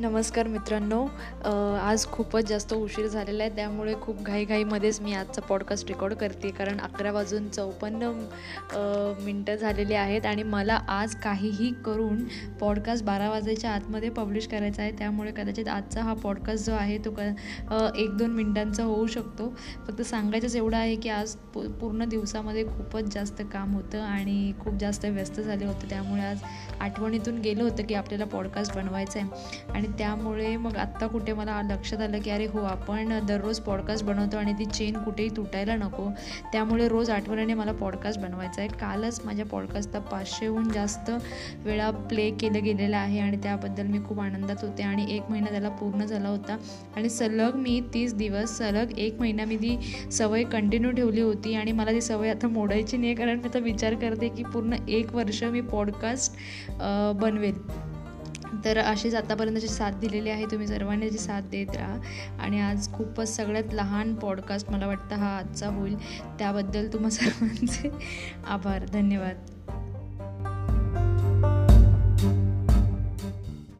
नमस्कार मित्रांनो. आज खूपच जास्त उशीर झालेला आहे त्यामुळे खूप घाईघाईमध्येच मी आजचा पॉडकास्ट रेकॉर्ड करते कारण अकरा वाजून चौपन्न मिनटं झालेली आहेत आणि मला आज काहीही करून पॉडकास्ट बारा वाजायच्या आतमध्ये पब्लिश करायचा आहे. त्यामुळे कदाचित आजचा हा पॉडकास्ट जो आहे तो क एक दोन मिनटांचा होऊ शकतो. फक्त सांगायचंच एवढं आहे की आज पूर्ण दिवसामध्ये खूपच जास्त काम होतं आणि खूप जास्त व्यस्त झाले होते. त्यामुळे आज आठवणीतून गेलं होतं की आपल्याला पॉडकास्ट बनवायचं आहे आणि त्यामुळे मग आत्ता कुठे मला लक्षात आलं की अरे हो आपण दररोज पॉडकास्ट बनवतो आणि ती चेन कुठेही तुटायला नको. त्यामुळे रोज आठवड्याने मला पॉडकास्ट बनवायचा आहे कालच माझ्या पॉडकास्टला पाचशेहून जास्त वेळा प्ले केलं गेलेलं आहे आणि त्याबद्दल मी खूप आनंदात होते आणि एक महिना त्याला पूर्ण झाला होता. आणि सलग मी तीस दिवस सलग एक महिना मी ती सवय कंटिन्यू ठेवली होती आणि मला ती सवय आता मोडायची नाही कारण मी आता विचार करते की पूर्ण एक वर्ष मी पॉडकास्ट बनवेल. तर अशीच आतापर्यंतची साथ दिलेली आहे. तुम्ही सर्वांनी त्याची साथ देत राहा. आणि आज खूपच सगळ्यात लहान पॉडकास्ट मला वाटतं हा आजचा होईल. त्याबद्दल तुम्हा सर्वांचे आभार. धन्यवाद.